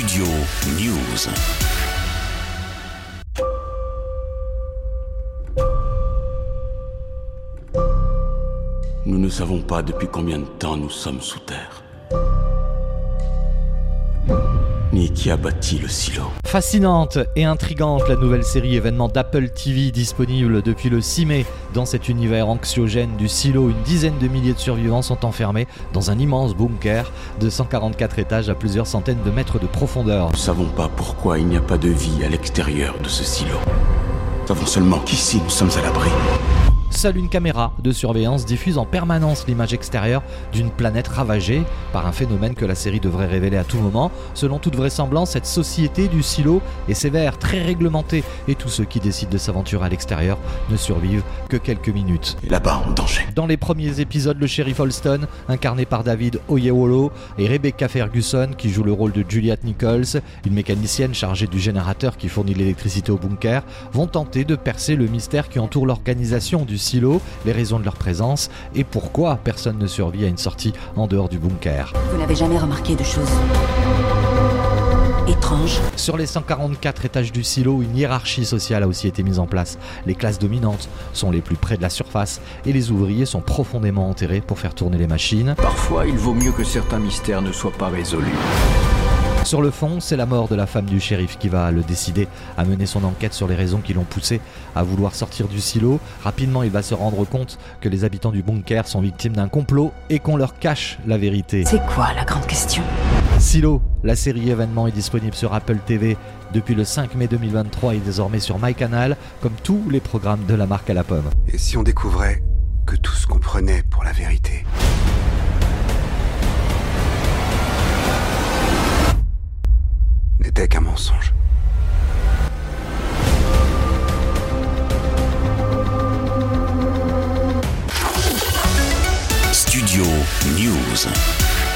Studio News. Nous ne savons pas depuis combien de temps nous sommes sous terre. Qui a bâti le silo. Fascinante et intrigante, la nouvelle série événement d'Apple TV disponible depuis le 6 mai. Dans cet univers anxiogène du silo, une dizaine de milliers de survivants sont enfermés dans un immense bunker de 144 étages à plusieurs centaines de mètres de profondeur. Nous ne savons pas pourquoi il n'y a pas de vie à l'extérieur de ce silo. Nous savons seulement qu'ici nous sommes à l'abri. Seule une caméra de surveillance diffuse en permanence l'image extérieure d'une planète ravagée par un phénomène que la série devrait révéler à tout moment. Selon toute vraisemblance, cette société du silo est sévère, très réglementée, et tous ceux qui décident de s'aventurer à l'extérieur ne survivent que quelques minutes. Et là-bas, en danger. Dans les premiers épisodes, le shérif Holston, incarné par David Oyewolo, et Rebecca Ferguson, qui joue le rôle de Juliette Nichols, une mécanicienne chargée du générateur qui fournit l'électricité au bunker, vont tenter de percer le mystère qui entoure l'organisation du silo, les raisons de leur présence et pourquoi personne ne survit à une sortie en dehors du bunker. Vous n'avez jamais remarqué de choses étranges? Sur les 144 étages du silo, une hiérarchie sociale a aussi été mise en place. Les classes dominantes sont les plus près de la surface et les ouvriers sont profondément enterrés pour faire tourner les machines. Parfois, il vaut mieux que certains mystères ne soient pas résolus. Sur le fond, c'est la mort de la femme du shérif qui va le décider à mener son enquête sur les raisons qui l'ont poussé à vouloir sortir du silo. Rapidement, il va se rendre compte que les habitants du bunker sont victimes d'un complot et qu'on leur cache la vérité. C'est quoi la grande question? Silo, la série événement est disponible sur Apple TV depuis le 5 mai 2023 et désormais sur MyCanal, comme tous les programmes de la marque à la pomme. Et si on découvrait que tout ce qu'on prenait pour la vérité n'était qu'un mensonge Studio News.